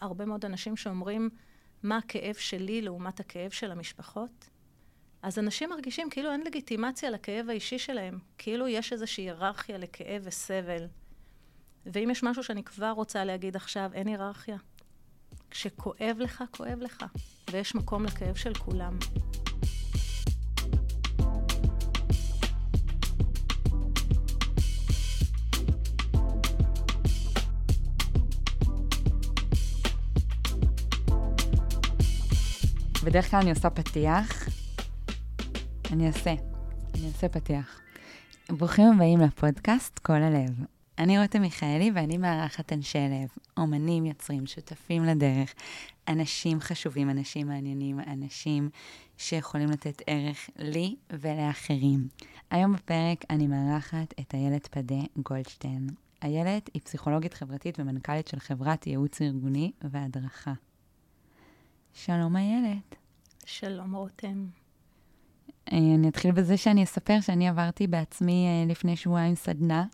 הרבה מאוד אנשים שאומרים מה הכאב שלי לעומת הכאב של המשפחות. אז אנשים מרגישים כאילו אין לגיטימציה לכאב האישי שלהם, כאילו יש איזושהי היררכיה לכאב וסבל. ואם יש משהו שאני כבר רוצה להגיד עכשיו, אין היררכיה. כשכואב לך, כואב לך, ויש מקום לכאב של כולם. בדרך כלל אני עושה פתיח. אני אעשה. אני אעשה פתיח. ברוכים הבאים לפודקאסט כל הלב. אני רותם מיכאלי ואני מארחת אנשי לב, אומנים, יוצרים, שותפים לדרך, אנשים חשובים, אנשים מעניינים, אנשים שיכולים לתת ערך לי ולאחרים. היום בפרק אני מארחת את איילת פדה גולדשטיין. איילת היא פסיכולוגית חברתית ומנכ"לית של חברת ייעוץ ארגוני והדרכה. שלום איילת. שלום רותם. אה, אני אתחיל בזה שאני אספר שאני עברתי בעצמי אה, לפני שבועיים סדנה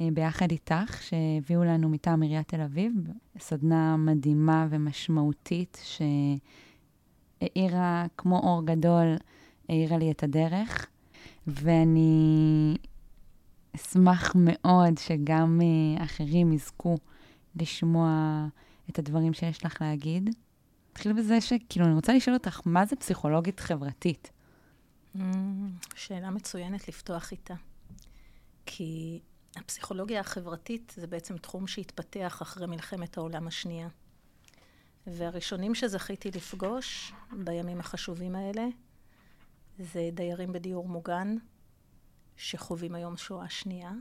אה, ביחד איתך, שהביאו לנו מטעם עיריית תל אביב, סדנה מדהימה ומשמעותית, שהאירה כמו אור גדול, האירה לי את הדרך, ואני אשמח מאוד שגם אחרים יזכו לשמוע את הדברים שיש לך להגיד. נתחיל בזה שכאילו, אני רוצה לשאול אותך, מה זה פסיכולוגית חברתית? Mm, שאלה מצוינת לפתוח איתה. כי הפסיכולוגיה החברתית זה בעצם תחום שהתפתח אחרי מלחמת העולם השנייה. והראשונים שזכיתי לפגוש בימים החשובים האלה זה דיירים בדיור מוגן, שחווים היום שואה שנייה,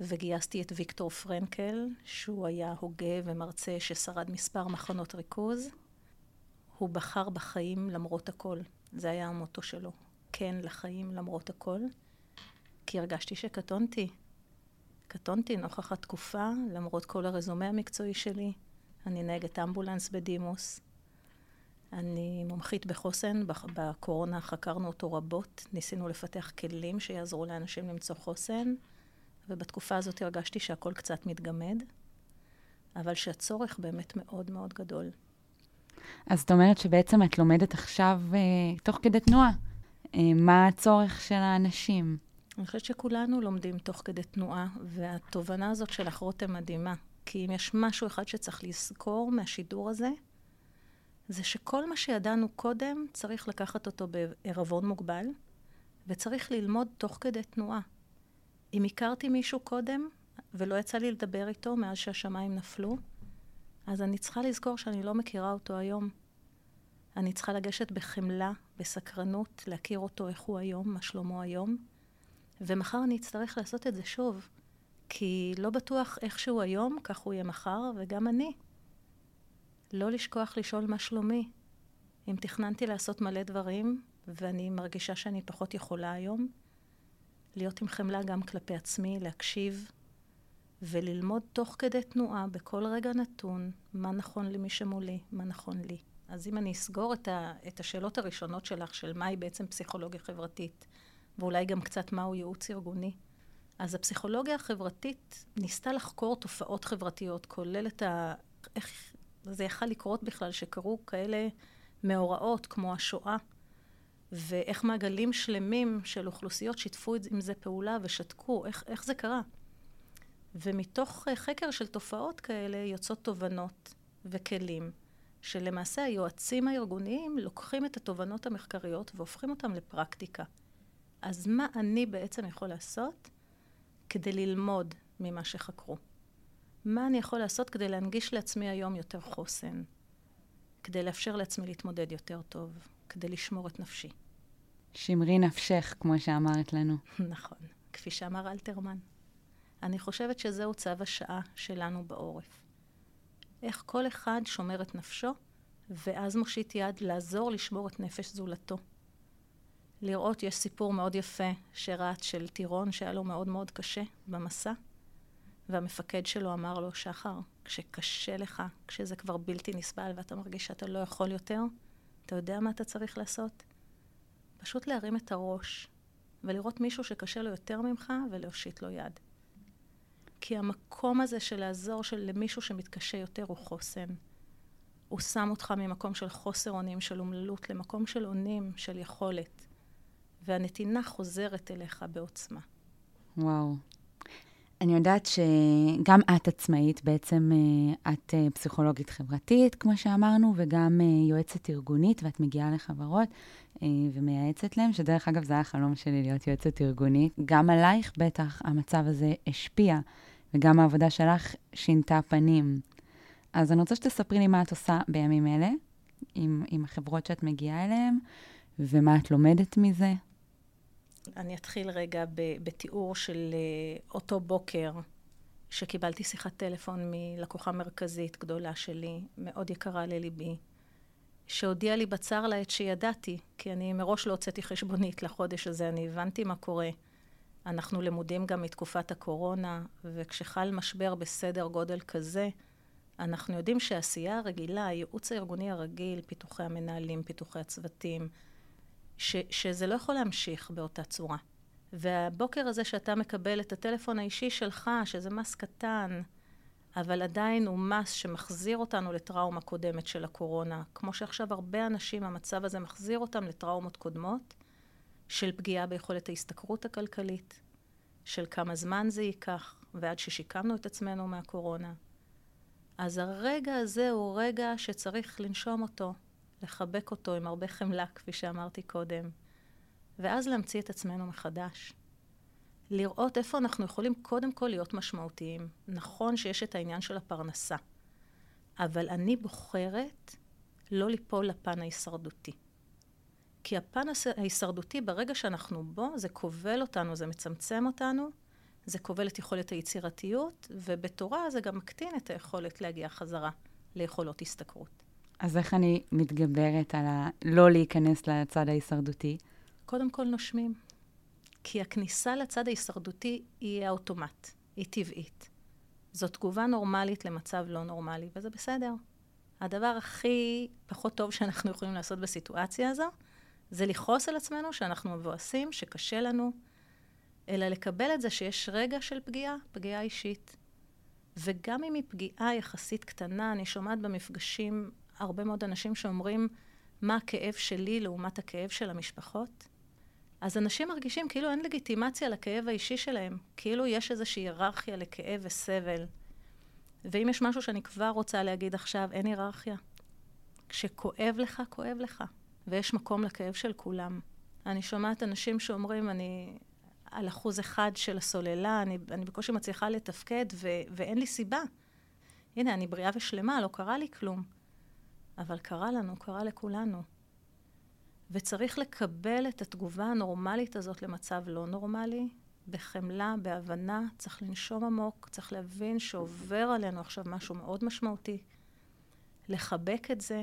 וגייסתי את ויקטור פרנקל, שהוא היה הוגה ומרצה ששרד מספר מחנות ריכוז. הוא בחר בחיים למרות הכל. זה היה המוטו שלו. כן לחיים למרות הכל. כי הרגשתי שקטונתי. קטונתי נוכח התקופה, למרות כל הרזומה המקצועי שלי. אני נהגת אמבולנס בדימוס. אני מומחית בחוסן, בקורונה חקרנו אותו רבות, ניסינו לפתח כלים שיעזרו לאנשים למצוא חוסן. ובתקופה הזאת הרגשתי שהכל קצת מתגמד, אבל שהצורך באמת מאוד מאוד גדול. אז זאת אומרת שבעצם את לומדת עכשיו אה, תוך כדי תנועה. אה, מה הצורך של האנשים? אני חושבת שכולנו לומדים תוך כדי תנועה, והתובנה הזאת של רותם מדהימה. כי אם יש משהו אחד שצריך לזכור מהשידור הזה, זה שכל מה שידענו קודם, צריך לקחת אותו בערבון מוגבל, וצריך ללמוד תוך כדי תנועה. אם הכרתי מישהו קודם, ולא יצא לי לדבר איתו מאז שהשמיים נפלו, אז אני צריכה לזכור שאני לא מכירה אותו היום. אני צריכה לגשת בחמלה, בסקרנות, להכיר אותו איך הוא היום, מה שלמה היום, ומחר אני אצטרך לעשות את זה שוב, כי לא בטוח איך שהוא היום, כך הוא יהיה מחר, וגם אני. לא לשכוח לשאול מה שלומי. אם תכננתי לעשות מלא דברים, ואני מרגישה שאני פחות יכולה היום, להיות עם חמלה גם כלפי עצמי, להקשיב וללמוד תוך כדי תנועה, בכל רגע נתון, מה נכון למי שמולי, מה נכון לי. אז אם אני אסגור את, ה, את השאלות הראשונות שלך, של מהי בעצם פסיכולוגיה חברתית, ואולי גם קצת מהו ייעוץ ארגוני, אז הפסיכולוגיה החברתית ניסתה לחקור תופעות חברתיות, כולל את ה... איך זה יכל לקרות בכלל, שקרו כאלה מאורעות כמו השואה. ואיך מעגלים שלמים של אוכלוסיות שיתפו עם זה פעולה ושתקו, איך, איך זה קרה. ומתוך אה, חקר של תופעות כאלה יוצאות תובנות וכלים, שלמעשה היועצים הארגוניים לוקחים את התובנות המחקריות והופכים אותם לפרקטיקה. אז מה אני בעצם יכול לעשות כדי ללמוד ממה שחקרו? מה אני יכול לעשות כדי להנגיש לעצמי היום יותר חוסן? כדי לאפשר לעצמי להתמודד יותר טוב? כדי לשמור את נפשי. שמרי נפשך, כמו שאמרת לנו. נכון, כפי שאמר אלתרמן. אני חושבת שזהו צו השעה שלנו בעורף. איך כל אחד שומר את נפשו, ואז מושיט יד לעזור לשמור את נפש זולתו. לראות, יש סיפור מאוד יפה שרץ של טירון שהיה לו מאוד מאוד קשה במסע, והמפקד שלו אמר לו, שחר, כשקשה לך, כשזה כבר בלתי נסבל ואתה מרגיש שאתה לא יכול יותר, אתה יודע מה אתה צריך לעשות? פשוט להרים את הראש ולראות מישהו שקשה לו יותר ממך ולהושיט לו יד. כי המקום הזה של לעזור של למישהו שמתקשה יותר הוא חוסן. הוא שם אותך ממקום של חוסר אונים, של אומללות, למקום של אונים, של יכולת. והנתינה חוזרת אליך בעוצמה. וואו. אני יודעת שגם את עצמאית, בעצם אה, את אה, פסיכולוגית חברתית, כמו שאמרנו, וגם אה, יועצת ארגונית, ואת מגיעה לחברות ומייעצת להם, שדרך אגב, זה היה החלום שלי להיות יועצת ארגונית. גם עלייך בטח המצב הזה השפיע, וגם העבודה שלך שינתה פנים. אז אני רוצה שתספרי לי מה את עושה בימים אלה, עם, עם החברות שאת מגיעה אליהן, ומה את לומדת מזה. אני אתחיל רגע בתיאור של אה, אותו בוקר שקיבלתי שיחת טלפון מלקוחה מרכזית גדולה שלי, מאוד יקרה לליבי, שהודיעה לי בצר לה את שידעתי, כי אני מראש לא הוצאתי חשבונית לחודש הזה, אני הבנתי מה קורה. אנחנו למודים גם מתקופת הקורונה, וכשחל משבר בסדר גודל כזה, אנחנו יודעים שהעשייה הרגילה, הייעוץ הארגוני הרגיל, פיתוחי המנהלים, פיתוחי הצוותים, ש, שזה לא יכול להמשיך באותה צורה. והבוקר הזה שאתה מקבל את הטלפון האישי שלך, שזה מס קטן, אבל עדיין הוא מס שמחזיר אותנו לטראומה קודמת של הקורונה, כמו שעכשיו הרבה אנשים, המצב הזה מחזיר אותם לטראומות קודמות, של פגיעה ביכולת ההשתכרות הכלכלית, של כמה זמן זה ייקח, ועד ששיקמנו את עצמנו מהקורונה. אז הרגע הזה הוא רגע שצריך לנשום אותו, לחבק אותו עם הרבה חמלה, כפי שאמרתי קודם, ואז להמציא את עצמנו מחדש. לראות איפה אנחנו יכולים קודם כל להיות משמעותיים. נכון שיש את העניין של הפרנסה, אבל אני בוחרת לא ליפול לפן ההישרדותי. כי הפן ההישרדותי, ברגע שאנחנו בו, זה כובל אותנו, זה מצמצם אותנו, זה כובל את יכולת היצירתיות, ובתורה זה גם מקטין את היכולת להגיע חזרה ליכולות השתכרות. אז איך אני מתגברת על ה... לא להיכנס לצד ההישרדותי? קודם כל נושמים. כי הכניסה לצד ההישרדותי היא האוטומט, היא טבעית. זו תגובה נורמלית למצב לא נורמלי, וזה בסדר. הדבר הכי פחות טוב שאנחנו יכולים לעשות בסיטואציה הזו, זה לכעוס על עצמנו שאנחנו מבואסים, שקשה לנו, אלא לקבל את זה שיש רגע של פגיעה, פגיעה אישית. וגם אם היא פגיעה יחסית קטנה, אני שומעת במפגשים הרבה מאוד אנשים שאומרים מה הכאב שלי לעומת הכאב של המשפחות. אז אנשים מרגישים כאילו אין לגיטימציה לכאב האישי שלהם, כאילו יש איזושהי היררכיה לכאב וסבל. ואם יש משהו שאני כבר רוצה להגיד עכשיו, אין היררכיה. כשכואב לך, כואב לך. ויש מקום לכאב של כולם. אני שומעת אנשים שאומרים, אני על אחוז אחד של הסוללה, אני, אני בקושי מצליחה לתפקד ו, ואין לי סיבה. הנה, אני בריאה ושלמה, לא קרה לי כלום. אבל קרה לנו, קרה לכולנו. וצריך לקבל את התגובה הנורמלית הזאת למצב לא נורמלי, בחמלה, בהבנה, צריך לנשום עמוק, צריך להבין שעובר עלינו עכשיו משהו מאוד משמעותי, לחבק את זה,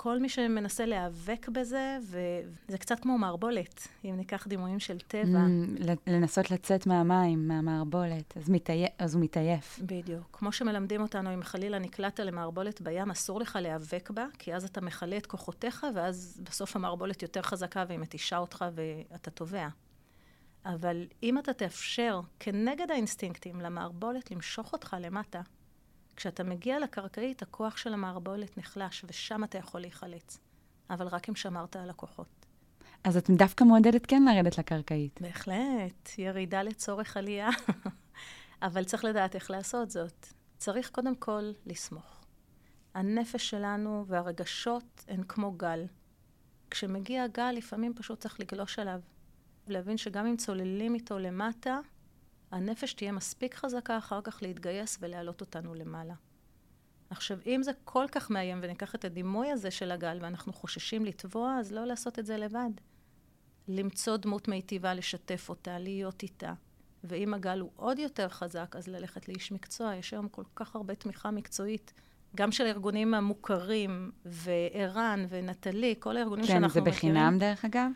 כל מי שמנסה להיאבק בזה, וזה קצת כמו מערבולת, אם ניקח דימויים של טבע. Mm, לנסות לצאת מהמים, מהמערבולת, אז, מתעי... אז הוא מתעייף. בדיוק. כמו שמלמדים אותנו, אם חלילה נקלעת למערבולת בים, אסור לך להיאבק בה, כי אז אתה מכלה את כוחותיך, ואז בסוף המערבולת יותר חזקה והיא מתישה אותך ואתה טובע. אבל אם אתה תאפשר כנגד האינסטינקטים למערבולת למשוך אותך למטה, כשאתה מגיע לקרקעית, הכוח של המערבולת נחלש, ושם אתה יכול להיחלץ. אבל רק אם שמרת על הכוחות. אז את דווקא מעודדת כן לרדת לקרקעית. בהחלט, ירידה לצורך עלייה. אבל צריך לדעת איך לעשות זאת. צריך קודם כל לסמוך. הנפש שלנו והרגשות הן כמו גל. כשמגיע גל, לפעמים פשוט צריך לגלוש עליו. להבין שגם אם צוללים איתו למטה, הנפש תהיה מספיק חזקה אחר כך להתגייס ולהעלות אותנו למעלה. עכשיו, אם זה כל כך מאיים וניקח את הדימוי הזה של הגל ואנחנו חוששים לטבוע, אז לא לעשות את זה לבד. למצוא דמות מיטיבה, לשתף אותה, להיות איתה. ואם הגל הוא עוד יותר חזק, אז ללכת לאיש מקצוע. יש היום כל כך הרבה תמיכה מקצועית, גם של הארגונים המוכרים, וערן ונטלי, כל הארגונים כן, שאנחנו מכירים. כן, זה בחינם דרך אגב?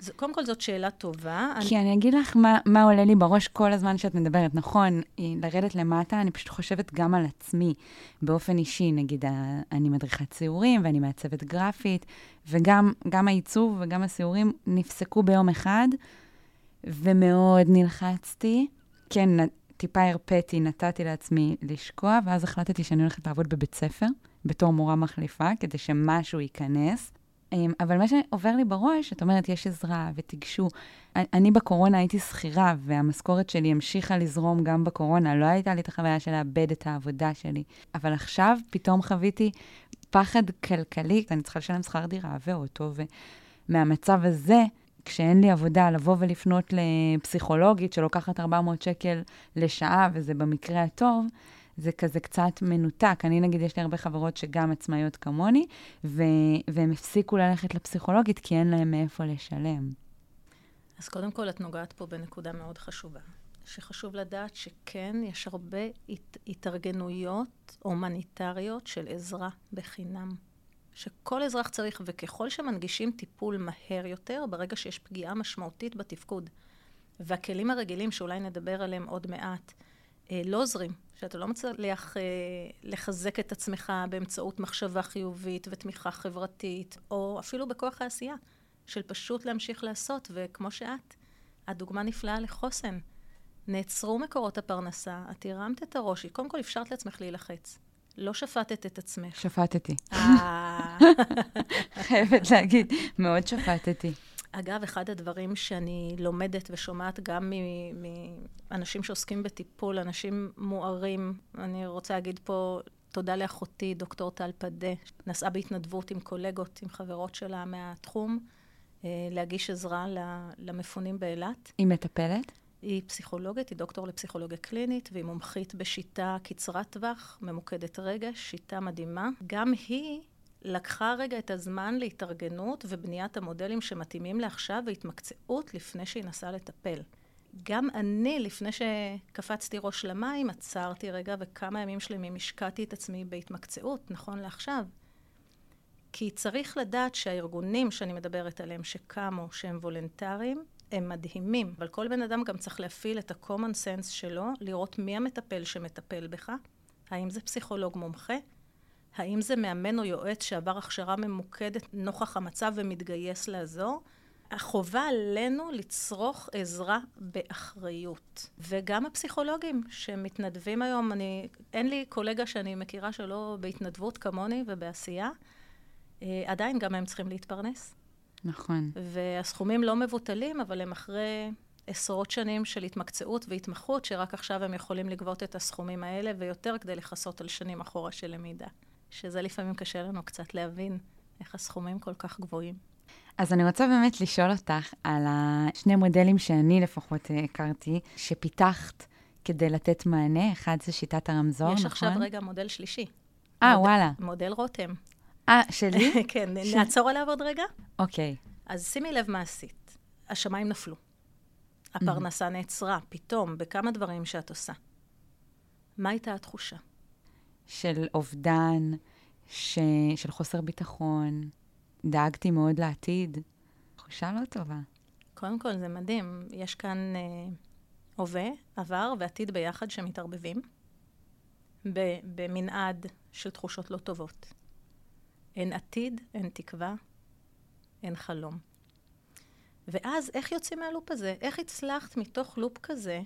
זה, קודם כל זאת שאלה טובה. כי אני, אני אגיד לך מה, מה עולה לי בראש כל הזמן שאת מדברת. נכון, לרדת למטה, אני פשוט חושבת גם על עצמי, באופן אישי. נגיד, אני מדריכת ציורים ואני מעצבת גרפית, וגם העיצוב וגם הסיורים נפסקו ביום אחד, ומאוד נלחצתי. כן, טיפה הרפאתי, נתתי לעצמי לשקוע, ואז החלטתי שאני הולכת לעבוד בבית ספר, בתור מורה מחליפה, כדי שמשהו ייכנס. אמ, אבל מה שעובר לי בראש, את אומרת, יש עזרה ותיגשו. אני בקורונה הייתי שכירה, והמשכורת שלי המשיכה לזרום גם בקורונה. לא הייתה לי את החוויה של לאבד את העבודה שלי. אבל עכשיו פתאום חוויתי פחד כלכלי, אני צריכה לשלם שכר דירה ואוטו, ומהמצב הזה, כשאין לי עבודה, לבוא ולפנות לפסיכולוגית שלוקחת 400 שקל לשעה, וזה במקרה הטוב, זה כזה קצת מנותק. אני, נגיד, יש לי הרבה חברות שגם עצמאיות כמוני, ו- והם הפסיקו ללכת לפסיכולוגית כי אין להם מאיפה לשלם. אז קודם כל, את נוגעת פה בנקודה מאוד חשובה, שחשוב לדעת שכן, יש הרבה הת- התארגנויות הומניטריות של עזרה בחינם. שכל אזרח צריך, וככל שמנגישים טיפול מהר יותר, ברגע שיש פגיעה משמעותית בתפקוד, והכלים הרגילים, שאולי נדבר עליהם עוד מעט, לא עוזרים, שאתה לא מצליח אה, לחזק את עצמך באמצעות מחשבה חיובית ותמיכה חברתית, או אפילו בכוח העשייה, של פשוט להמשיך לעשות, וכמו שאת, הדוגמה נפלאה לחוסן. נעצרו מקורות הפרנסה, את הרמת את הראש, קודם כל אפשרת לעצמך להילחץ. לא שפטת את עצמך. שפטתי. אה. חייבת להגיד, מאוד שפטתי. אגב, אחד הדברים שאני לומדת ושומעת גם מאנשים שעוסקים בטיפול, אנשים מוארים, אני רוצה להגיד פה תודה לאחותי, דוקטור טל פדה, נסעה בהתנדבות עם קולגות, עם חברות שלה מהתחום, אה, להגיש עזרה למפונים באילת. היא מטפלת? היא פסיכולוגית, היא דוקטור לפסיכולוגיה קלינית, והיא מומחית בשיטה קצרת טווח, ממוקדת רגש, שיטה מדהימה. גם היא לקחה רגע את הזמן להתארגנות ובניית המודלים שמתאימים לעכשיו והתמקצעות לפני שהיא נסעה לטפל. גם אני, לפני שקפצתי ראש למים, עצרתי רגע וכמה ימים שלמים השקעתי את עצמי בהתמקצעות, נכון לעכשיו. כי צריך לדעת שהארגונים שאני מדברת עליהם, שקמו, שהם וולנטריים, הם מדהימים, אבל כל בן אדם גם צריך להפעיל את ה-common sense שלו, לראות מי המטפל שמטפל בך, האם זה פסיכולוג מומחה, האם זה מאמן או יועץ שעבר הכשרה ממוקדת נוכח המצב ומתגייס לעזור? החובה עלינו לצרוך עזרה באחריות. וגם הפסיכולוגים שמתנדבים היום, אני, אין לי קולגה שאני מכירה שלא בהתנדבות כמוני ובעשייה, אה, עדיין גם הם צריכים להתפרנס. נכון. והסכומים לא מבוטלים, אבל הם אחרי עשרות שנים של התמקצעות והתמחות, שרק עכשיו הם יכולים לגבות את הסכומים האלה ויותר כדי לכסות על שנים אחורה של למידה. שזה לפעמים קשה לנו קצת להבין איך הסכומים כל כך גבוהים. אז אני רוצה באמת לשאול אותך על השני מודלים שאני לפחות הכרתי, שפיתחת כדי לתת מענה. אחד זה שיטת הרמזור, יש נכון? יש עכשיו רגע מודל שלישי. אה, מוד... וואלה. מודל רותם. אה, שלי? כן, ש... נעצור עליו עוד רגע? אוקיי. אז שימי לב מה עשית. השמיים נפלו. הפרנסה נעצרה, פתאום, בכמה דברים שאת עושה. מה הייתה התחושה? של אובדן, ש... של חוסר ביטחון. דאגתי מאוד לעתיד. תחושה לא טובה. קודם כל, זה מדהים. יש כאן אה, הווה, עבר ועתיד ביחד שמתערבבים במנעד של תחושות לא טובות. אין עתיד, אין תקווה, אין חלום. ואז איך יוצאים מהלופ הזה? איך הצלחת מתוך לופ כזה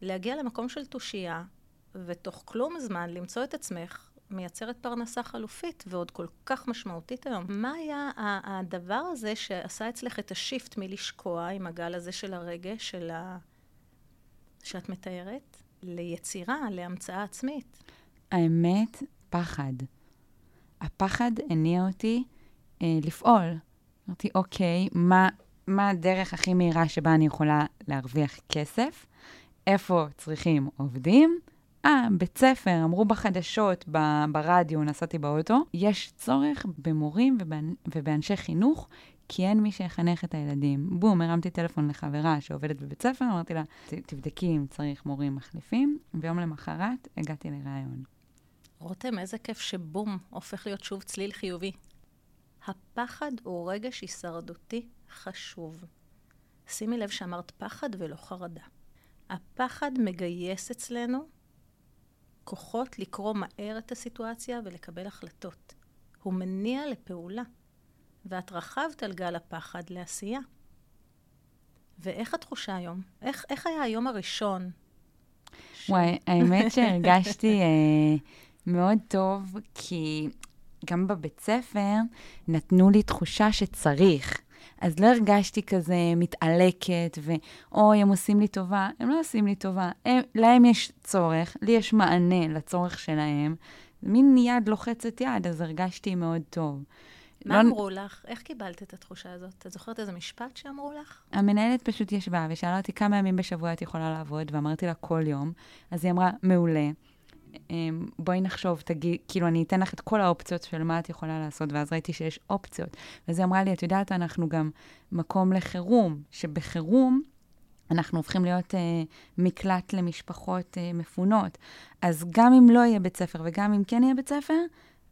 להגיע למקום של תושייה, ותוך כלום זמן למצוא את עצמך מייצרת פרנסה חלופית, ועוד כל כך משמעותית היום. מה היה הדבר הזה שעשה אצלך את השיפט מלשקוע עם הגל הזה של הרגש, של ה... שאת מתארת, ליצירה, להמצאה עצמית? האמת, פחד. הפחד הניע אותי אה, לפעול. אמרתי, אוקיי, מה, מה הדרך הכי מהירה שבה אני יכולה להרוויח כסף? איפה צריכים עובדים? אה, בית ספר, אמרו בחדשות, ב- ברדיו, נסעתי באוטו, יש צורך במורים ובאנ- ובאנשי חינוך, כי אין מי שיחנך את הילדים. בום, הרמתי טלפון לחברה שעובדת בבית ספר, אמרתי לה, תבדקי אם צריך מורים מחליפים, ויום למחרת הגעתי לראיון. רותם, איזה כיף שבום הופך להיות שוב צליל חיובי. הפחד הוא רגש הישרדותי חשוב. שימי לב שאמרת פחד ולא חרדה. הפחד מגייס אצלנו כוחות לקרוא מהר את הסיטואציה ולקבל החלטות. הוא מניע לפעולה. ואת רכבת על גל הפחד לעשייה. ואיך התחושה היום? איך, איך היה היום הראשון? וואי, האמת שהרגשתי אה, מאוד טוב, כי גם בבית ספר נתנו לי תחושה שצריך. אז לא הרגשתי כזה מתעלקת, ואוי, הם עושים לי טובה. הם לא עושים לי טובה. הם, להם יש צורך, לי יש מענה לצורך שלהם. מין יד לוחצת יד, אז הרגשתי מאוד טוב. מה לא... אמרו לך? איך קיבלת את התחושה הזאת? את זוכרת איזה משפט שאמרו לך? המנהלת פשוט ישבה ושאלה אותי כמה ימים בשבוע את יכולה לעבוד, ואמרתי לה כל יום. אז היא אמרה, מעולה. אמ, בואי נחשוב, תגיד, כאילו, אני אתן לך את כל האופציות של מה את יכולה לעשות, ואז ראיתי שיש אופציות. ואז היא אמרה לי, את יודעת, אנחנו גם מקום לחירום, שבחירום אנחנו הופכים להיות אה, מקלט למשפחות אה, מפונות. אז גם אם לא יהיה בית ספר וגם אם כן יהיה בית ספר,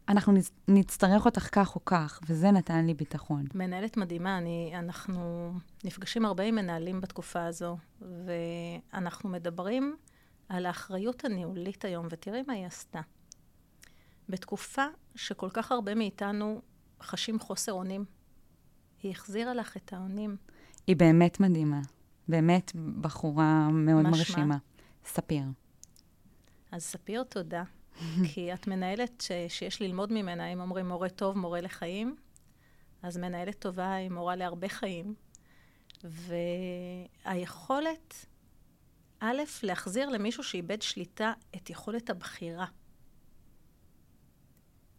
אנחנו נצטרך אותך כך או כך, וזה נתן לי ביטחון. מנהלת מדהימה, אני, אנחנו נפגשים הרבה עם מנהלים בתקופה הזו, ואנחנו מדברים על האחריות הניהולית היום, ותראי מה היא עשתה. בתקופה שכל כך הרבה מאיתנו חשים חוסר אונים, היא החזירה לך את האונים. היא באמת מדהימה. באמת בחורה מאוד משמע? מרשימה. ספיר. אז ספיר, תודה. כי את מנהלת ש, שיש ללמוד ממנה, אם אומרים מורה טוב, מורה לחיים, אז מנהלת טובה היא מורה להרבה חיים. והיכולת א', להחזיר למישהו שאיבד שליטה את יכולת הבחירה.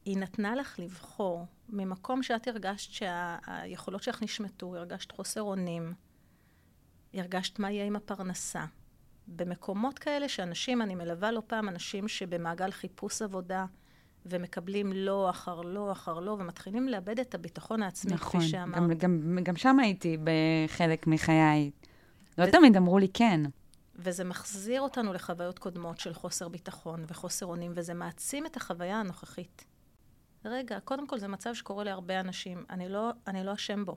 היא נתנה לך לבחור ממקום שאת הרגשת שהיכולות שלך נשמטו, הרגשת חוסר אונים, הרגשת מה יהיה עם הפרנסה. במקומות כאלה שאנשים, אני מלווה לא פעם אנשים שבמעגל חיפוש עבודה ומקבלים לא אחר לא אחר לא, ומתחילים לאבד את הביטחון העצמי, נכון, כפי שאמרת. נכון, גם, גם, גם שם הייתי בחלק מחיי. לא ו... תמיד אמרו לי כן. וזה מחזיר אותנו לחוויות קודמות של חוסר ביטחון וחוסר אונים, וזה מעצים את החוויה הנוכחית. רגע, קודם כל זה מצב שקורה להרבה אנשים. אני לא, אני לא אשם בו.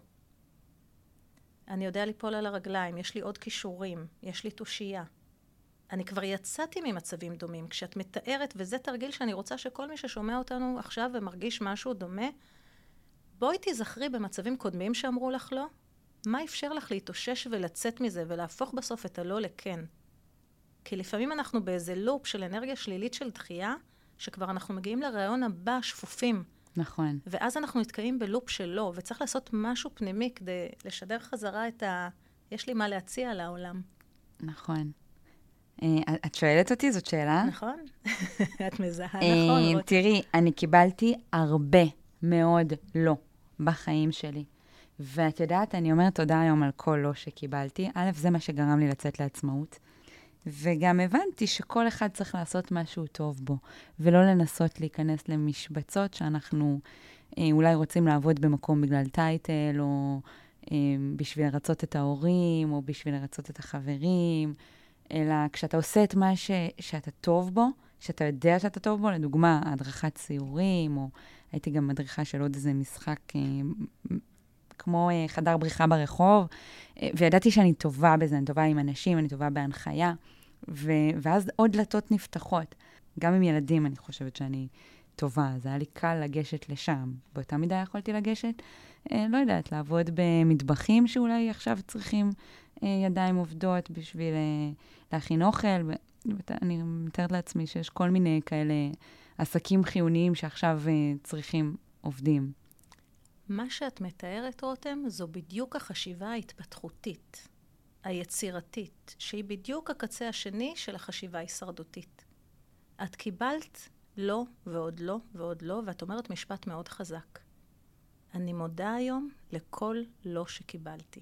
אני יודע ליפול על הרגליים, יש לי עוד כישורים, יש לי תושייה. אני כבר יצאתי ממצבים דומים. כשאת מתארת, וזה תרגיל שאני רוצה שכל מי ששומע אותנו עכשיו ומרגיש משהו דומה, בואי תיזכרי במצבים קודמים שאמרו לך לא, מה אפשר לך להתאושש ולצאת מזה ולהפוך בסוף את הלא לכן? כי לפעמים אנחנו באיזה לופ של אנרגיה שלילית של דחייה, שכבר אנחנו מגיעים לרעיון הבא שפופים. נכון. ואז אנחנו נתקעים בלופ של לא, וצריך לעשות משהו פנימי כדי לשדר חזרה את ה... יש לי מה להציע לעולם. נכון. אה, את שואלת אותי? זאת שאלה? נכון. את מזהה אה, נכון. תראי, אני קיבלתי הרבה מאוד לא בחיים שלי. ואת יודעת, אני אומרת תודה היום על כל לא שקיבלתי. א', זה מה שגרם לי לצאת לעצמאות. וגם הבנתי שכל אחד צריך לעשות משהו טוב בו, ולא לנסות להיכנס למשבצות שאנחנו אה, אולי רוצים לעבוד במקום בגלל טייטל, או אה, בשביל לרצות את ההורים, או בשביל לרצות את החברים, אלא כשאתה עושה את מה ש, שאתה טוב בו, שאתה יודע שאתה טוב בו, לדוגמה, הדרכת ציורים, או הייתי גם מדריכה של עוד איזה משחק אה, כמו אה, חדר בריחה ברחוב, אה, וידעתי שאני טובה בזה, אני טובה עם אנשים, אני טובה בהנחיה, ו- ואז עוד דלתות נפתחות. גם עם ילדים אני חושבת שאני טובה, אז היה לי קל לגשת לשם. באותה מידה יכולתי לגשת, אה, לא יודעת, לעבוד במטבחים שאולי עכשיו צריכים אה, ידיים עובדות בשביל אה, להכין אוכל. ואני מתארת לעצמי שיש כל מיני כאלה עסקים חיוניים שעכשיו אה, צריכים עובדים. מה שאת מתארת, רותם, זו בדיוק החשיבה ההתפתחותית, היצירתית, שהיא בדיוק הקצה השני של החשיבה ההישרדותית. את קיבלת לא ועוד לא ועוד לא, ואת אומרת משפט מאוד חזק. אני מודה היום לכל לא שקיבלתי.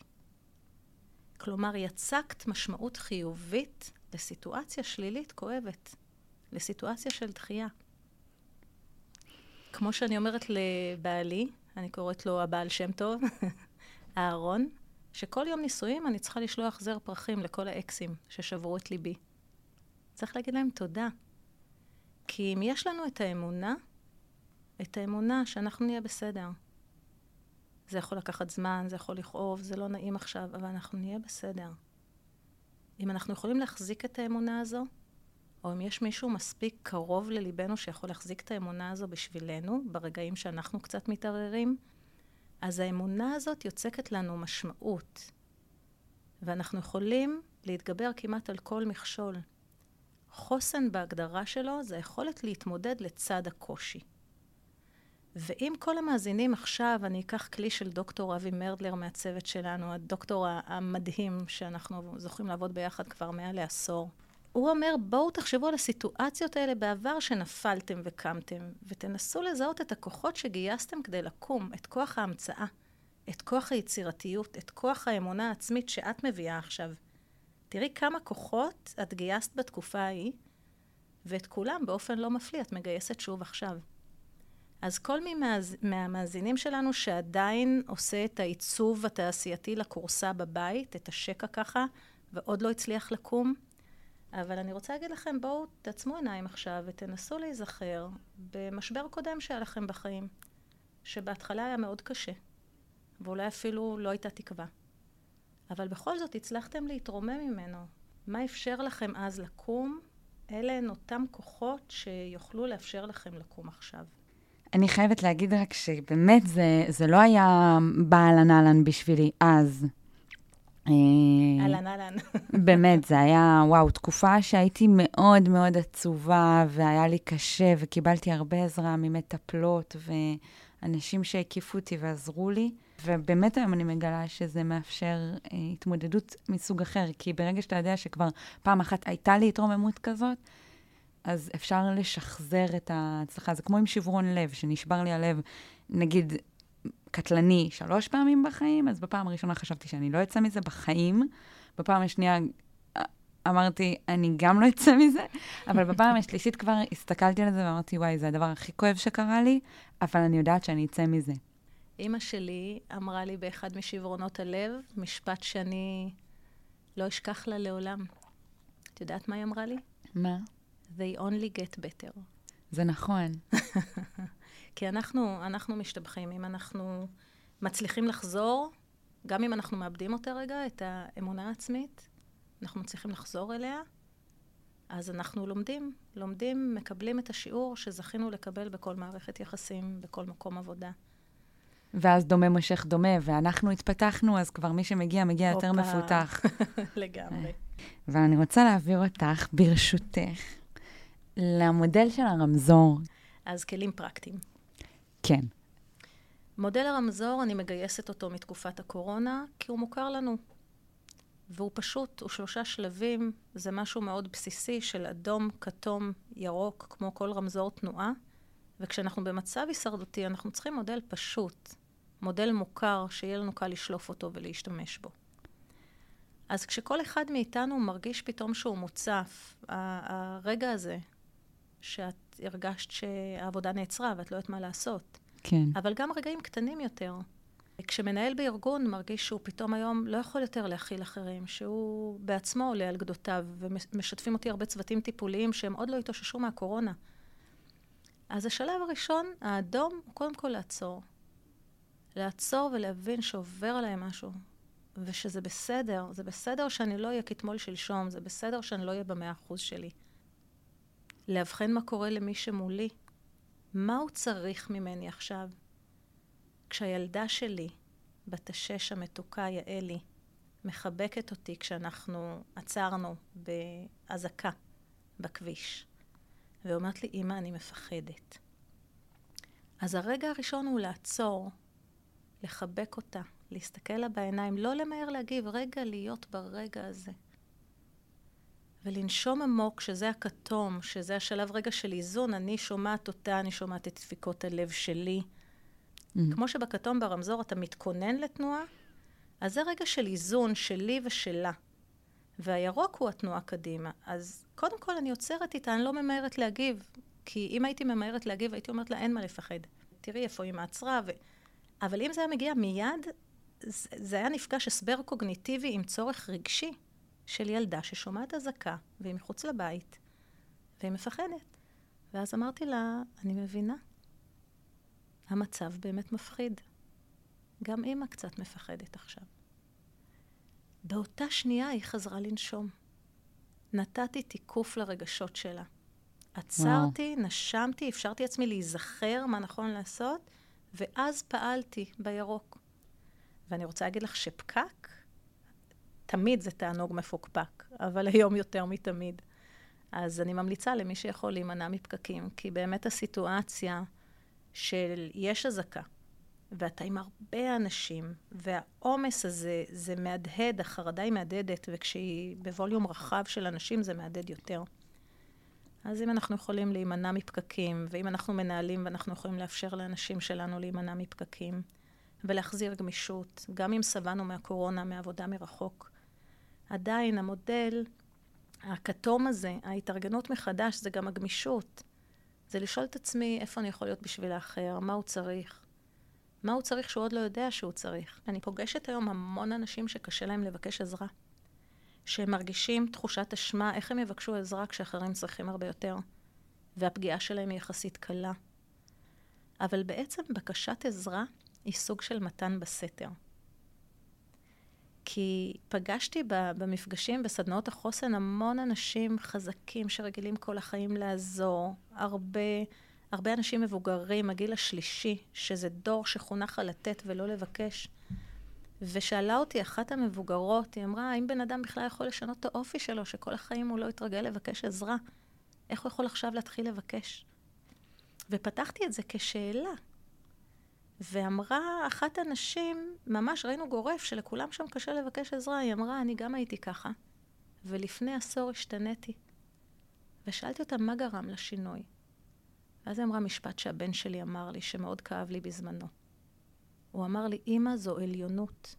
כלומר, יצקת משמעות חיובית לסיטואציה שלילית כואבת, לסיטואציה של דחייה. כמו שאני אומרת לבעלי, אני קוראת לו הבעל שם טוב, אהרון, שכל יום נישואים אני צריכה לשלוח זר פרחים לכל האקסים ששברו את ליבי. צריך להגיד להם תודה. כי אם יש לנו את האמונה, את האמונה שאנחנו נהיה בסדר. זה יכול לקחת זמן, זה יכול לכאוב, זה לא נעים עכשיו, אבל אנחנו נהיה בסדר. אם אנחנו יכולים להחזיק את האמונה הזו, או אם יש מישהו מספיק קרוב לליבנו שיכול להחזיק את האמונה הזו בשבילנו, ברגעים שאנחנו קצת מתערערים, אז האמונה הזאת יוצקת לנו משמעות. ואנחנו יכולים להתגבר כמעט על כל מכשול. חוסן בהגדרה שלו זה היכולת להתמודד לצד הקושי. ואם כל המאזינים עכשיו, אני אקח כלי של דוקטור אבי מרדלר מהצוות שלנו, הדוקטור המדהים שאנחנו זוכים לעבוד ביחד כבר מעל לעשור. הוא אומר, בואו תחשבו על הסיטואציות האלה בעבר שנפלתם וקמתם, ותנסו לזהות את הכוחות שגייסתם כדי לקום, את כוח ההמצאה, את כוח היצירתיות, את כוח האמונה העצמית שאת מביאה עכשיו. תראי כמה כוחות את גייסת בתקופה ההיא, ואת כולם באופן לא מפליא את מגייסת שוב עכשיו. אז כל מי מהז... מהמאזינים שלנו שעדיין עושה את העיצוב התעשייתי לכורסה בבית, את השקע ככה, ועוד לא הצליח לקום, אבל אני רוצה להגיד לכם, בואו תעצמו עיניים עכשיו ותנסו להיזכר במשבר קודם שהיה לכם בחיים, שבהתחלה היה מאוד קשה, ואולי אפילו לא הייתה תקווה. אבל בכל זאת הצלחתם להתרומם ממנו. מה אפשר לכם אז לקום? אלה הן אותם כוחות שיוכלו לאפשר לכם לקום עכשיו. אני חייבת להגיד רק שבאמת זה, זה לא היה באהלן אהלן בשבילי אז. אה, אהלן אהלן. באמת, זה היה, וואו, תקופה שהייתי מאוד מאוד עצובה, והיה לי קשה, וקיבלתי הרבה עזרה ממטפלות ואנשים שהקיפו אותי ועזרו לי. ובאמת היום אני מגלה שזה מאפשר אה, התמודדות מסוג אחר, כי ברגע שאתה יודע שכבר פעם אחת הייתה לי התרוממות כזאת, אז אפשר לשחזר את ההצלחה. זה כמו עם שברון לב, שנשבר לי הלב, נגיד, קטלני שלוש פעמים בחיים, אז בפעם הראשונה חשבתי שאני לא אצא מזה בחיים. בפעם השנייה אה, אמרתי, אני גם לא אצא מזה, אבל בפעם השלישית כבר הסתכלתי על זה ואמרתי, וואי, זה הדבר הכי כואב שקרה לי, אבל אני יודעת שאני אצא מזה. אימא שלי אמרה לי באחד משברונות הלב, משפט שאני לא אשכח לה לעולם. את יודעת מה היא אמרה לי? מה? They only get better. זה נכון. כי אנחנו, אנחנו משתבחים. אם אנחנו מצליחים לחזור, גם אם אנחנו מאבדים אותה רגע, את האמונה העצמית, אנחנו מצליחים לחזור אליה, אז אנחנו לומדים, לומדים, מקבלים את השיעור שזכינו לקבל בכל מערכת יחסים, בכל מקום עבודה. ואז דומה מושך דומה, ואנחנו התפתחנו, אז כבר מי שמגיע, מגיע יותר מפותח. לגמרי. ואני רוצה להעביר אותך, ברשותך, למודל של הרמזור. אז כלים פרקטיים. כן. מודל הרמזור, אני מגייסת אותו מתקופת הקורונה, כי הוא מוכר לנו. והוא פשוט, הוא שלושה שלבים, זה משהו מאוד בסיסי של אדום, כתום, ירוק, כמו כל רמזור תנועה. וכשאנחנו במצב הישרדותי, אנחנו צריכים מודל פשוט, מודל מוכר, שיהיה לנו קל לשלוף אותו ולהשתמש בו. אז כשכל אחד מאיתנו מרגיש פתאום שהוא מוצף, הרגע הזה, שאת הרגשת שהעבודה נעצרה ואת לא יודעת מה לעשות. כן. אבל גם רגעים קטנים יותר. כשמנהל בארגון מרגיש שהוא פתאום היום לא יכול יותר להכיל אחרים, שהוא בעצמו עולה על גדותיו, ומשתפים אותי הרבה צוותים טיפוליים שהם עוד לא התאוששו מהקורונה. אז השלב הראשון, האדום, הוא קודם כל לעצור. לעצור ולהבין שעובר עליי משהו, ושזה בסדר. זה בסדר שאני לא אהיה כתמול שלשום, זה בסדר שאני לא אהיה במאה אחוז שלי. לאבחן מה קורה למי שמולי. מה הוא צריך ממני עכשיו? כשהילדה שלי, בת השש המתוקה יעלי, מחבקת אותי כשאנחנו עצרנו באזעקה בכביש, ואומרת לי, אמא, אני מפחדת. אז הרגע הראשון הוא לעצור, לחבק אותה, להסתכל לה בעיניים, לא למהר להגיב, רגע להיות ברגע הזה. ולנשום עמוק, שזה הכתום, שזה השלב רגע של איזון, אני שומעת אותה, אני שומעת את דפיקות הלב שלי. Mm. כמו שבכתום ברמזור אתה מתכונן לתנועה, אז זה רגע של איזון שלי ושלה. והירוק הוא התנועה קדימה. אז קודם כל אני עוצרת איתה, אני לא ממהרת להגיב. כי אם הייתי ממהרת להגיב, הייתי אומרת לה, אין מה לפחד. תראי איפה היא מעצרה. ו... אבל אם זה היה מגיע מיד, זה היה נפגש הסבר קוגניטיבי עם צורך רגשי. של ילדה ששומעת אזעקה, והיא מחוץ לבית, והיא מפחדת. ואז אמרתי לה, אני מבינה. המצב באמת מפחיד. גם אימא קצת מפחדת עכשיו. באותה שנייה היא חזרה לנשום. נתתי תיקוף לרגשות שלה. עצרתי, וואו. נשמתי, אפשרתי לעצמי להיזכר מה נכון לעשות, ואז פעלתי בירוק. ואני רוצה להגיד לך שפקק תמיד זה תענוג מפוקפק, אבל היום יותר מתמיד. אז אני ממליצה למי שיכול להימנע מפקקים, כי באמת הסיטואציה של יש אזעקה, ואתה עם הרבה אנשים, והעומס הזה, זה מהדהד, החרדה היא מהדהדת, וכשהיא בווליום רחב של אנשים זה מהדהד יותר. אז אם אנחנו יכולים להימנע מפקקים, ואם אנחנו מנהלים ואנחנו יכולים לאפשר לאנשים שלנו להימנע מפקקים, ולהחזיר גמישות, גם אם שבענו מהקורונה, מעבודה מרחוק, עדיין המודל הכתום הזה, ההתארגנות מחדש, זה גם הגמישות. זה לשאול את עצמי איפה אני יכול להיות בשביל האחר, מה הוא צריך, מה הוא צריך שהוא עוד לא יודע שהוא צריך. אני פוגשת היום המון אנשים שקשה להם לבקש עזרה. שהם מרגישים תחושת אשמה, איך הם יבקשו עזרה כשאחרים צריכים הרבה יותר, והפגיעה שלהם היא יחסית קלה. אבל בעצם בקשת עזרה היא סוג של מתן בסתר. כי פגשתי במפגשים, בסדנאות החוסן, המון אנשים חזקים שרגילים כל החיים לעזור. הרבה, הרבה אנשים מבוגרים, הגיל השלישי, שזה דור שחונך על לתת ולא לבקש. ושאלה אותי אחת המבוגרות, היא אמרה, האם בן אדם בכלל יכול לשנות את האופי שלו, שכל החיים הוא לא יתרגל לבקש עזרה? איך הוא יכול עכשיו להתחיל לבקש? ופתחתי את זה כשאלה. ואמרה אחת הנשים, ממש ראינו גורף שלכולם שם קשה לבקש עזרה, היא אמרה, אני גם הייתי ככה, ולפני עשור השתניתי. ושאלתי אותה, מה גרם לשינוי? ואז היא אמרה משפט שהבן שלי אמר לי, שמאוד כאב לי בזמנו. הוא אמר לי, אמא, זו עליונות.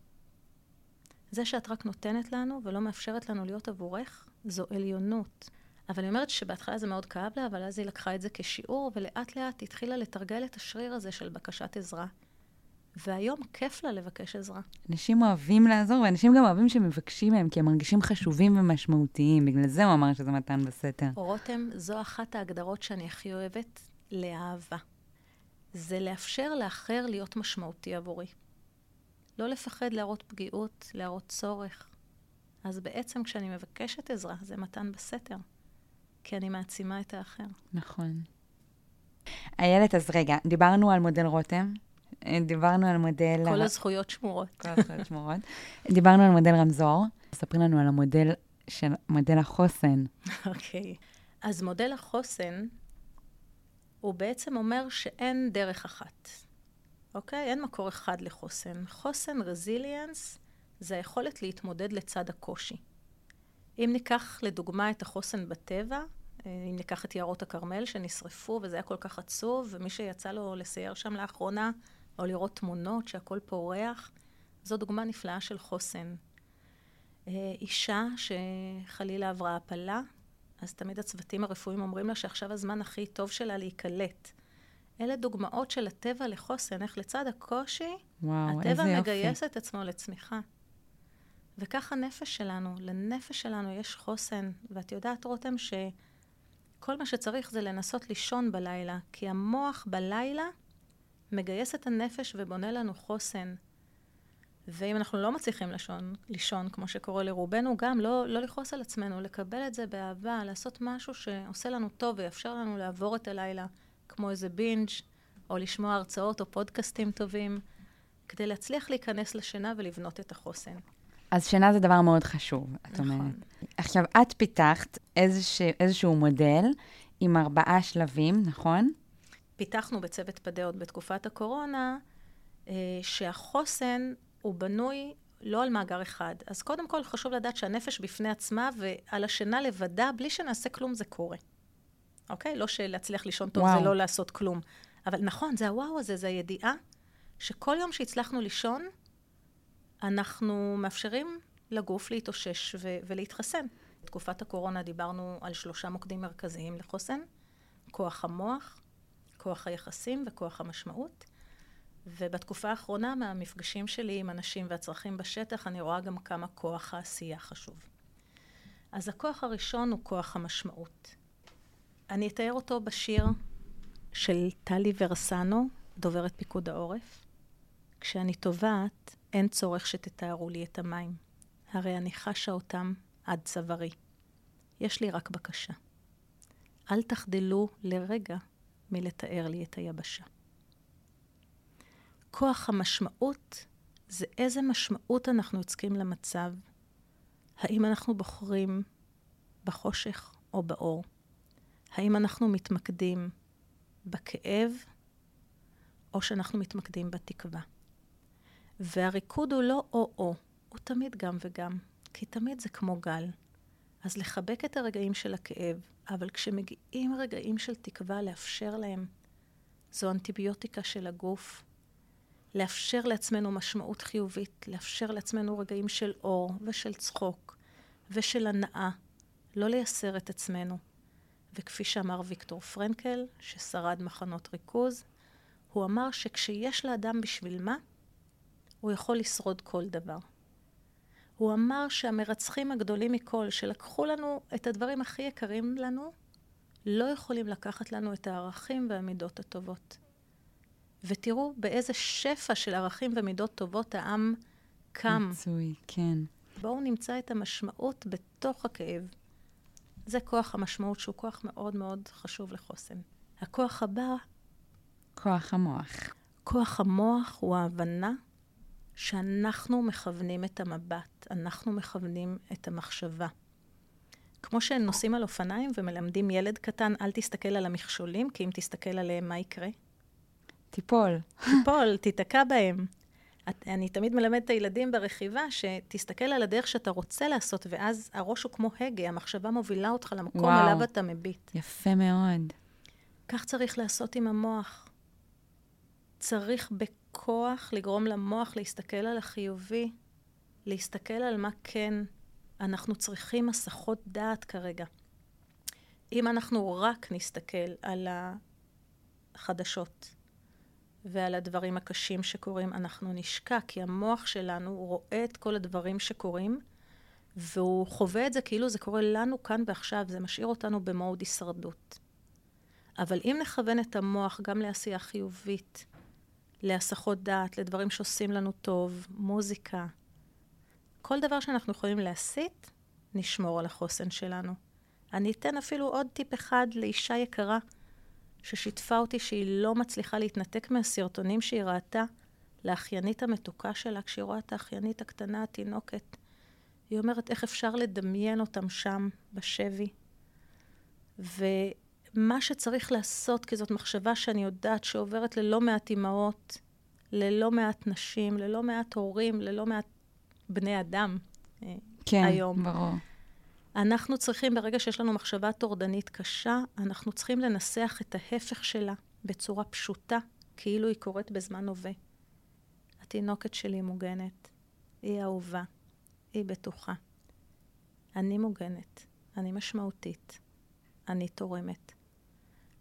זה שאת רק נותנת לנו ולא מאפשרת לנו להיות עבורך, זו עליונות. אבל אני אומרת שבהתחלה זה מאוד כאב לה, אבל אז היא לקחה את זה כשיעור, ולאט לאט התחילה לתרגל את השריר הזה של בקשת עזרה. והיום כיף לה לבקש עזרה. אנשים אוהבים לעזור, ואנשים גם אוהבים שמבקשים מהם, כי הם מרגישים חשובים ומשמעותיים. בגלל זה הוא אמר שזה מתן בסתר. רותם, זו אחת ההגדרות שאני הכי אוהבת לאהבה. זה לאפשר לאחר להיות משמעותי עבורי. לא לפחד להראות פגיעות, להראות צורך. אז בעצם כשאני מבקשת עזרה, זה מתן בסתר. כי אני מעצימה את האחר. נכון. איילת, אז רגע, דיברנו על מודל רותם, דיברנו על מודל... כל הזכויות שמורות. כל הזכויות שמורות. דיברנו על מודל רמזור. ספרי לנו על המודל של מודל החוסן. אוקיי. Okay. אז מודל החוסן, הוא בעצם אומר שאין דרך אחת. אוקיי? Okay? אין מקור אחד לחוסן. חוסן, רזיליאנס, זה היכולת להתמודד לצד הקושי. אם ניקח לדוגמה את החוסן בטבע, אה, אם ניקח את יערות הכרמל שנשרפו וזה היה כל כך עצוב, ומי שיצא לו לסייר שם לאחרונה, או לראות תמונות שהכל פורח, זו דוגמה נפלאה של חוסן. אה, אישה שחלילה עברה הפלה, אז תמיד הצוותים הרפואיים אומרים לה שעכשיו הזמן הכי טוב שלה להיקלט. אלה דוגמאות של הטבע לחוסן, איך לצד הקושי, וואו, הטבע מגייס את עצמו לצמיחה. וכך הנפש שלנו, לנפש שלנו יש חוסן. ואת יודעת, רותם, שכל מה שצריך זה לנסות לישון בלילה, כי המוח בלילה מגייס את הנפש ובונה לנו חוסן. ואם אנחנו לא מצליחים לישון, לישון כמו שקורה לרובנו, גם לא, לא לכעוס על עצמנו, לקבל את זה באהבה, לעשות משהו שעושה לנו טוב ויאפשר לנו לעבור את הלילה, כמו איזה בינג', או לשמוע הרצאות או פודקאסטים טובים, כדי להצליח להיכנס לשינה ולבנות את החוסן. אז שינה זה דבר מאוד חשוב, את נכון. אומרת. עכשיו, את פיתחת איזוש, איזשהו מודל עם ארבעה שלבים, נכון? פיתחנו בצוות פדה עוד בתקופת הקורונה, אה, שהחוסן הוא בנוי לא על מאגר אחד. אז קודם כל חשוב לדעת שהנפש בפני עצמה ועל השינה לבדה, בלי שנעשה כלום, זה קורה. אוקיי? לא שלהצליח לישון טוב וואו. זה לא לעשות כלום. אבל נכון, זה הוואו הזה, זה הידיעה שכל יום שהצלחנו לישון, אנחנו מאפשרים לגוף להתאושש ו- ולהתחסן. בתקופת הקורונה דיברנו על שלושה מוקדים מרכזיים לחוסן, כוח המוח, כוח היחסים וכוח המשמעות. ובתקופה האחרונה, מהמפגשים שלי עם אנשים והצרכים בשטח, אני רואה גם כמה כוח העשייה חשוב. אז הכוח הראשון הוא כוח המשמעות. אני אתאר אותו בשיר של טלי ורסנו, דוברת פיקוד העורף. כשאני טובעת, אין צורך שתתארו לי את המים, הרי אני חשה אותם עד צווארי. יש לי רק בקשה. אל תחדלו לרגע מלתאר לי את היבשה. כוח המשמעות זה איזה משמעות אנחנו יוצקים למצב. האם אנחנו בוחרים בחושך או באור? האם אנחנו מתמקדים בכאב, או שאנחנו מתמקדים בתקווה? והריקוד הוא לא או-או, הוא תמיד גם וגם, כי תמיד זה כמו גל. אז לחבק את הרגעים של הכאב, אבל כשמגיעים רגעים של תקווה, לאפשר להם. זו אנטיביוטיקה של הגוף. לאפשר לעצמנו משמעות חיובית, לאפשר לעצמנו רגעים של אור ושל צחוק ושל הנאה, לא לייסר את עצמנו. וכפי שאמר ויקטור פרנקל, ששרד מחנות ריכוז, הוא אמר שכשיש לאדם בשביל מה, הוא יכול לשרוד כל דבר. הוא אמר שהמרצחים הגדולים מכל, שלקחו לנו את הדברים הכי יקרים לנו, לא יכולים לקחת לנו את הערכים והמידות הטובות. ותראו באיזה שפע של ערכים ומידות טובות העם קם. מצוי, כן. בואו נמצא את המשמעות בתוך הכאב. זה כוח המשמעות שהוא כוח מאוד מאוד חשוב לחוסן. הכוח הבא... כוח המוח. כוח המוח הוא ההבנה שאנחנו מכוונים את המבט, אנחנו מכוונים את המחשבה. כמו שנוסעים על אופניים ומלמדים ילד קטן, אל תסתכל על המכשולים, כי אם תסתכל עליהם, מה יקרה? תיפול. תיפול, תיתקע בהם. את, אני תמיד מלמד את הילדים ברכיבה, שתסתכל על הדרך שאתה רוצה לעשות, ואז הראש הוא כמו הגה, המחשבה מובילה אותך למקום וואו, אליו אתה מביט. יפה מאוד. כך צריך לעשות עם המוח. צריך בכוח לגרום למוח להסתכל על החיובי, להסתכל על מה כן. אנחנו צריכים הסחות דעת כרגע. אם אנחנו רק נסתכל על החדשות ועל הדברים הקשים שקורים, אנחנו נשקע, כי המוח שלנו רואה את כל הדברים שקורים, והוא חווה את זה כאילו זה קורה לנו כאן ועכשיו, זה משאיר אותנו במוד הישרדות. אבל אם נכוון את המוח גם לעשייה חיובית, להסחות דעת, לדברים שעושים לנו טוב, מוזיקה, כל דבר שאנחנו יכולים להסיט, נשמור על החוסן שלנו. אני אתן אפילו עוד טיפ אחד לאישה יקרה ששיתפה אותי שהיא לא מצליחה להתנתק מהסרטונים שהיא ראתה לאחיינית המתוקה שלה, כשהיא רואה את האחיינית הקטנה, התינוקת. היא אומרת, איך אפשר לדמיין אותם שם, בשבי? ומה שצריך לעשות, כי זאת מחשבה שאני יודעת שעוברת ללא מעט אימהות, ללא מעט נשים, ללא מעט הורים, ללא מעט בני אדם אה, כן, היום. כן, ברור. אנחנו צריכים, ברגע שיש לנו מחשבה טורדנית קשה, אנחנו צריכים לנסח את ההפך שלה בצורה פשוטה, כאילו היא קורית בזמן הווה. התינוקת שלי מוגנת, היא אהובה, היא בטוחה. אני מוגנת, אני משמעותית, אני תורמת.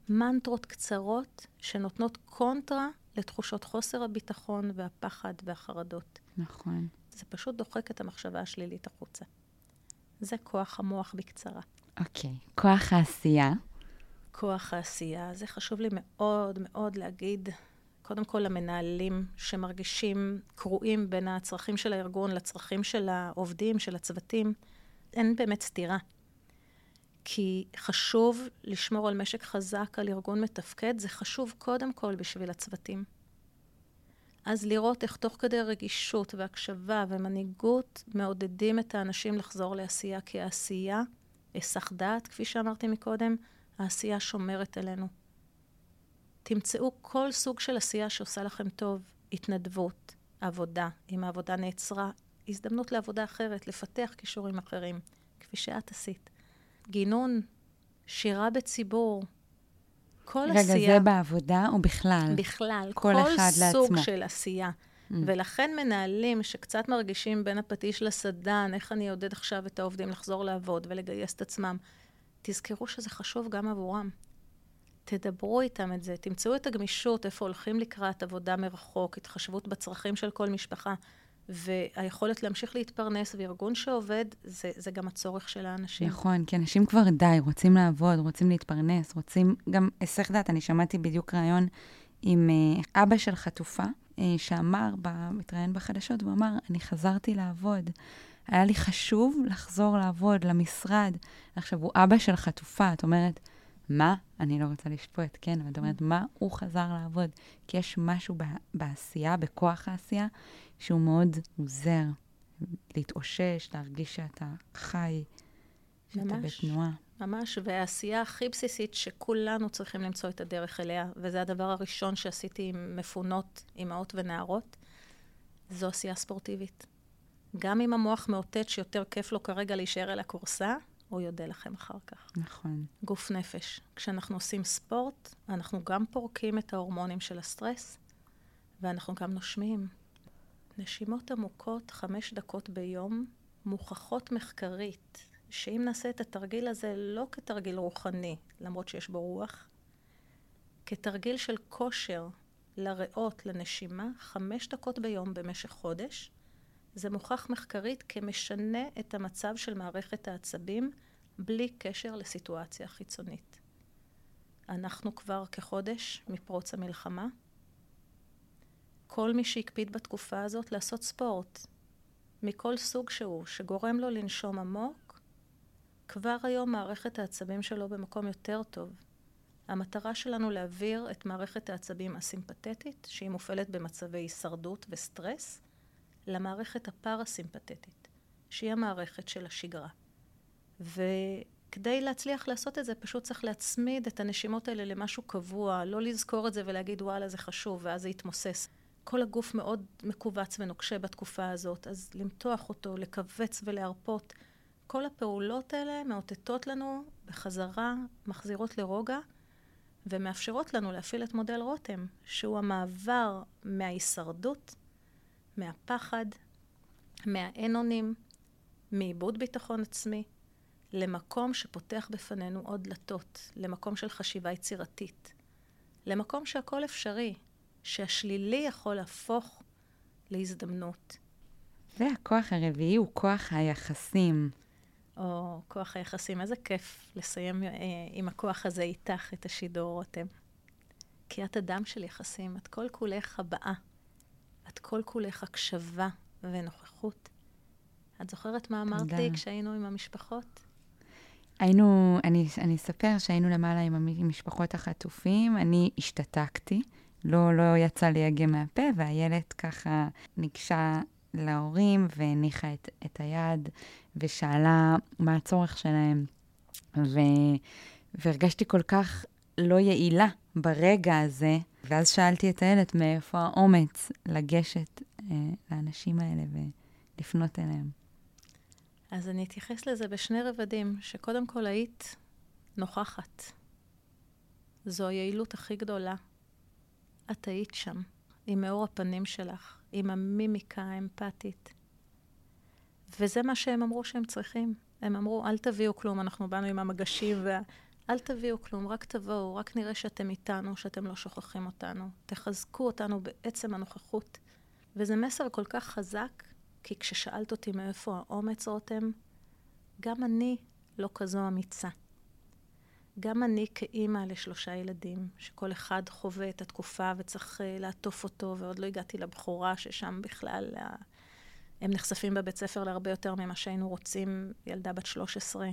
מנטרות קצרות שנותנות קונטרה לתחושות חוסר הביטחון והפחד והחרדות. נכון. זה פשוט דוחק את המחשבה השלילית החוצה. זה כוח המוח בקצרה. אוקיי. Okay. כוח העשייה? כוח העשייה, זה חשוב לי מאוד מאוד להגיד, קודם כל למנהלים שמרגישים קרועים בין הצרכים של הארגון לצרכים של העובדים, של הצוותים. אין באמת סתירה. כי חשוב לשמור על משק חזק, על ארגון מתפקד, זה חשוב קודם כל בשביל הצוותים. אז לראות איך תוך כדי רגישות והקשבה ומנהיגות מעודדים את האנשים לחזור לעשייה, כי העשייה, היסח דעת, כפי שאמרתי מקודם, העשייה שומרת עלינו. תמצאו כל סוג של עשייה שעושה לכם טוב, התנדבות, עבודה. אם העבודה נעצרה, הזדמנות לעבודה אחרת, לפתח כישורים אחרים, כפי שאת עשית. גינון, שירה בציבור, כל רגע, עשייה... רגע, זה בעבודה או בכלל? בכלל. כל, כל אחד סוג לעצמו. של עשייה. Mm. ולכן מנהלים שקצת מרגישים בין הפטיש לסדן, איך אני אעודד עכשיו את העובדים לחזור לעבוד ולגייס את עצמם, תזכרו שזה חשוב גם עבורם. תדברו איתם את זה, תמצאו את הגמישות, איפה הולכים לקראת עבודה מרחוק, התחשבות בצרכים של כל משפחה. והיכולת להמשיך להתפרנס, וארגון שעובד, זה, זה גם הצורך של האנשים. נכון, כי אנשים כבר די, רוצים לעבוד, רוצים להתפרנס, רוצים גם היסח דעת. אני שמעתי בדיוק ראיון עם uh, אבא של חטופה, uh, שאמר, מתראיין בחדשות, הוא אמר, אני חזרתי לעבוד. היה לי חשוב לחזור לעבוד, למשרד. עכשיו, הוא אבא של חטופה, את אומרת, מה? אני לא רוצה לשפוט, כן, אבל את אומרת, מה הוא חזר לעבוד? כי יש משהו בעשייה, בכוח העשייה, שהוא מאוד עוזר להתאושש, להרגיש שאתה חי, שאתה ממש, בתנועה. ממש, והעשייה הכי בסיסית שכולנו צריכים למצוא את הדרך אליה, וזה הדבר הראשון שעשיתי עם מפונות, אימהות ונערות, זו עשייה ספורטיבית. גם אם המוח מאותת שיותר כיף לו כרגע להישאר על הכורסה, הוא יודה לכם אחר כך. נכון. גוף נפש. כשאנחנו עושים ספורט, אנחנו גם פורקים את ההורמונים של הסטרס, ואנחנו גם נושמים. נשימות עמוקות, חמש דקות ביום, מוכחות מחקרית, שאם נעשה את התרגיל הזה לא כתרגיל רוחני, למרות שיש בו רוח, כתרגיל של כושר לריאות, לנשימה, חמש דקות ביום במשך חודש, זה מוכח מחקרית כמשנה את המצב של מערכת העצבים בלי קשר לסיטואציה חיצונית. אנחנו כבר כחודש מפרוץ המלחמה. כל מי שהקפיד בתקופה הזאת לעשות ספורט, מכל סוג שהוא, שגורם לו לנשום עמוק, כבר היום מערכת העצבים שלו במקום יותר טוב. המטרה שלנו להעביר את מערכת העצבים הסימפתטית, שהיא מופעלת במצבי הישרדות וסטרס, למערכת הפרסימפטית, שהיא המערכת של השגרה. וכדי להצליח לעשות את זה, פשוט צריך להצמיד את הנשימות האלה למשהו קבוע, לא לזכור את זה ולהגיד וואלה זה חשוב, ואז זה יתמוסס. כל הגוף מאוד מכווץ ונוקשה בתקופה הזאת, אז למתוח אותו, לכווץ ולהרפות. כל הפעולות האלה מאותתות לנו בחזרה, מחזירות לרוגע, ומאפשרות לנו להפעיל את מודל רותם, שהוא המעבר מההישרדות מהפחד, מהאנונים, מאיבוד ביטחון עצמי, למקום שפותח בפנינו עוד דלתות, למקום של חשיבה יצירתית, למקום שהכל אפשרי, שהשלילי יכול להפוך להזדמנות. והכוח הרביעי הוא כוח היחסים. או כוח היחסים, איזה כיף לסיים אה, עם הכוח הזה איתך את השידור, רותם. כי את אדם של יחסים, את כל כולך הבאה. את כל כולך הקשבה ונוכחות. את זוכרת מה אמרתי תודה. כשהיינו עם המשפחות? היינו, אני, אני אספר שהיינו למעלה עם המשפחות החטופים, אני השתתקתי, לא, לא יצא לי הגה מהפה, והילד ככה ניגשה להורים והניחה את, את היד ושאלה מה הצורך שלהם. ו, והרגשתי כל כך לא יעילה ברגע הזה, ואז שאלתי את הילד מאיפה האומץ לגשת אה, לאנשים האלה ולפנות אליהם. אז אני אתייחס לזה בשני רבדים, שקודם כל היית נוכחת. זו היעילות הכי גדולה. את היית שם, עם מאור הפנים שלך, עם המימיקה האמפתית. וזה מה שהם אמרו שהם צריכים. הם אמרו, אל תביאו כלום, אנחנו באנו עם המגשים וה... אל תביאו כלום, רק תבואו, רק נראה שאתם איתנו, שאתם לא שוכחים אותנו. תחזקו אותנו בעצם הנוכחות. וזה מסר כל כך חזק, כי כששאלת אותי מאיפה האומץ, רותם, גם אני לא כזו אמיצה. גם אני כאימא לשלושה ילדים, שכל אחד חווה את התקופה וצריך uh, לעטוף אותו, ועוד לא הגעתי לבכורה, ששם בכלל uh, הם נחשפים בבית ספר להרבה יותר ממה שהיינו רוצים, ילדה בת 13.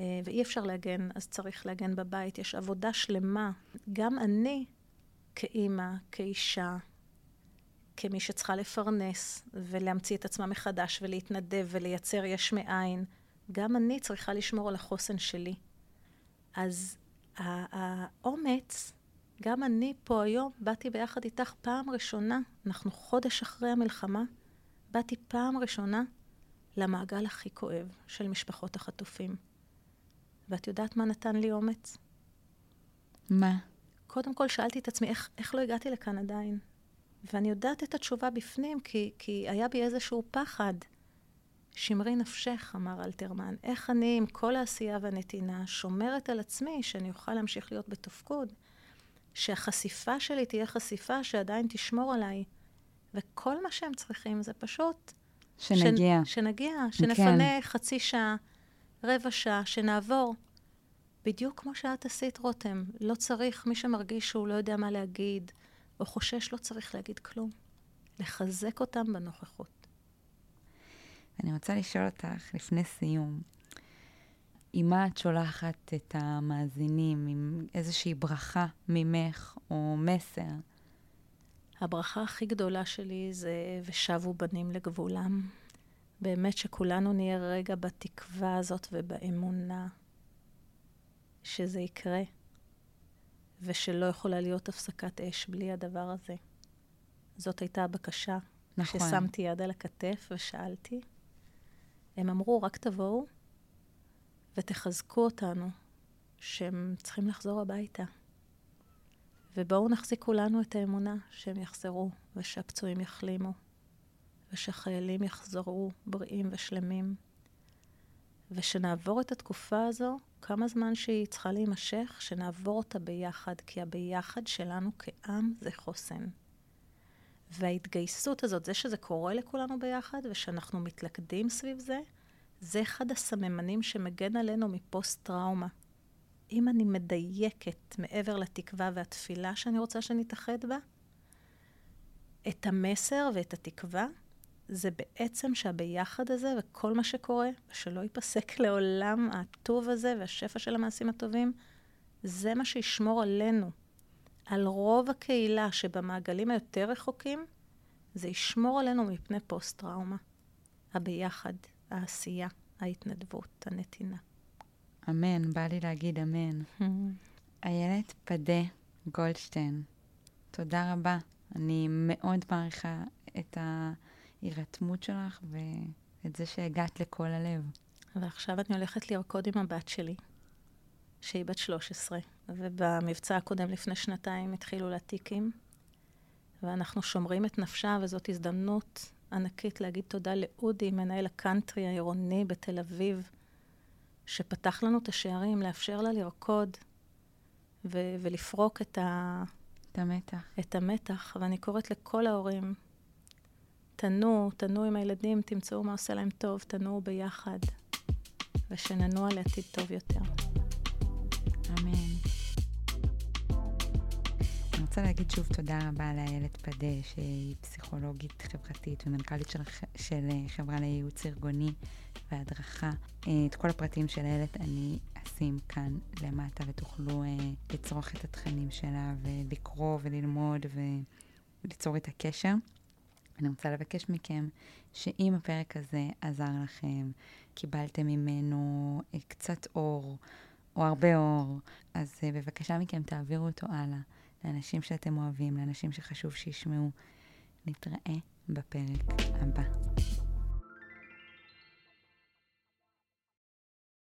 אה, ואי אפשר להגן, אז צריך להגן בבית. יש עבודה שלמה. גם אני, כאימא, כאישה, כמי שצריכה לפרנס ולהמציא את עצמה מחדש ולהתנדב ולייצר יש מאין, גם אני צריכה לשמור על החוסן שלי. אז האומץ, גם אני פה היום, באתי ביחד איתך פעם ראשונה, אנחנו חודש אחרי המלחמה, באתי פעם ראשונה למעגל הכי כואב של משפחות החטופים. ואת יודעת מה נתן לי אומץ? מה? קודם כל שאלתי את עצמי, איך, איך לא הגעתי לכאן עדיין? ואני יודעת את התשובה בפנים, כי, כי היה בי איזשהו פחד. שמרי נפשך, אמר אלתרמן. איך אני, עם כל העשייה והנתינה, שומרת על עצמי שאני אוכל להמשיך להיות בתפקוד? שהחשיפה שלי תהיה חשיפה שעדיין תשמור עליי. וכל מה שהם צריכים זה פשוט... שנגיע. ש, שנגיע, שנפנה כן. חצי שעה, רבע שעה, שנעבור. בדיוק כמו שאת עשית, רותם. לא צריך, מי שמרגיש שהוא לא יודע מה להגיד, או חושש, לא צריך להגיד כלום. לחזק אותם בנוכחות. אני רוצה לשאול אותך, לפני סיום, עם מה את שולחת את המאזינים, עם איזושהי ברכה ממך או מסר? הברכה הכי גדולה שלי זה ושבו בנים לגבולם. באמת שכולנו נהיה רגע בתקווה הזאת ובאמונה שזה יקרה, ושלא יכולה להיות הפסקת אש בלי הדבר הזה. זאת הייתה הבקשה. נכון. כששמתי יד על הכתף ושאלתי, הם אמרו, רק תבואו ותחזקו אותנו, שהם צריכים לחזור הביתה. ובואו נחזיק כולנו את האמונה שהם יחזרו, ושהפצועים יחלימו, ושהחיילים יחזרו בריאים ושלמים, ושנעבור את התקופה הזו, כמה זמן שהיא צריכה להימשך, שנעבור אותה ביחד, כי הביחד שלנו כעם זה חוסן. וההתגייסות הזאת, זה שזה קורה לכולנו ביחד, ושאנחנו מתלכדים סביב זה, זה אחד הסממנים שמגן עלינו מפוסט-טראומה. אם אני מדייקת מעבר לתקווה והתפילה שאני רוצה שנתאחד בה, את המסר ואת התקווה, זה בעצם שהביחד הזה וכל מה שקורה, ושלא ייפסק לעולם הטוב הזה והשפע של המעשים הטובים, זה מה שישמור עלינו, על רוב הקהילה שבמעגלים היותר רחוקים, זה ישמור עלינו מפני פוסט-טראומה. הביחד, העשייה, ההתנדבות, הנתינה. אמן, בא לי להגיד אמן. איילת פדה גולדשטיין, תודה רבה. אני מאוד מעריכה את ההירתמות שלך ואת זה שהגעת לכל הלב. ועכשיו אני הולכת לרקוד עם הבת שלי, שהיא בת 13, ובמבצע הקודם לפני שנתיים התחילו לה טיקים, ואנחנו שומרים את נפשה, וזאת הזדמנות ענקית להגיד תודה לאודי, מנהל הקאנטרי העירוני בתל אביב, שפתח לנו את השערים, לאפשר לה לרקוד ו- ולפרוק את, ה- את המתח. את המתח. ואני קוראת לכל ההורים, תנו, תנו עם הילדים, תמצאו מה עושה להם טוב, תנו ביחד, ושננוע לעתיד טוב יותר. אמן. אני רוצה להגיד שוב תודה רבה לאיילת פדה, שהיא פסיכולוגית חברתית ומנכ"לית של, של חברה לייעוץ ארגוני והדרכה. את כל הפרטים של איילת אני אשים כאן למטה ותוכלו לצרוך את התכנים שלה ולקרוא וללמוד וליצור את הקשר. אני רוצה לבקש מכם שאם הפרק הזה עזר לכם, קיבלתם ממנו קצת אור או הרבה אור, אז בבקשה מכם תעבירו אותו הלאה לאנשים שאתם אוהבים, לאנשים שחשוב שישמעו. נתראה בפרק הבא.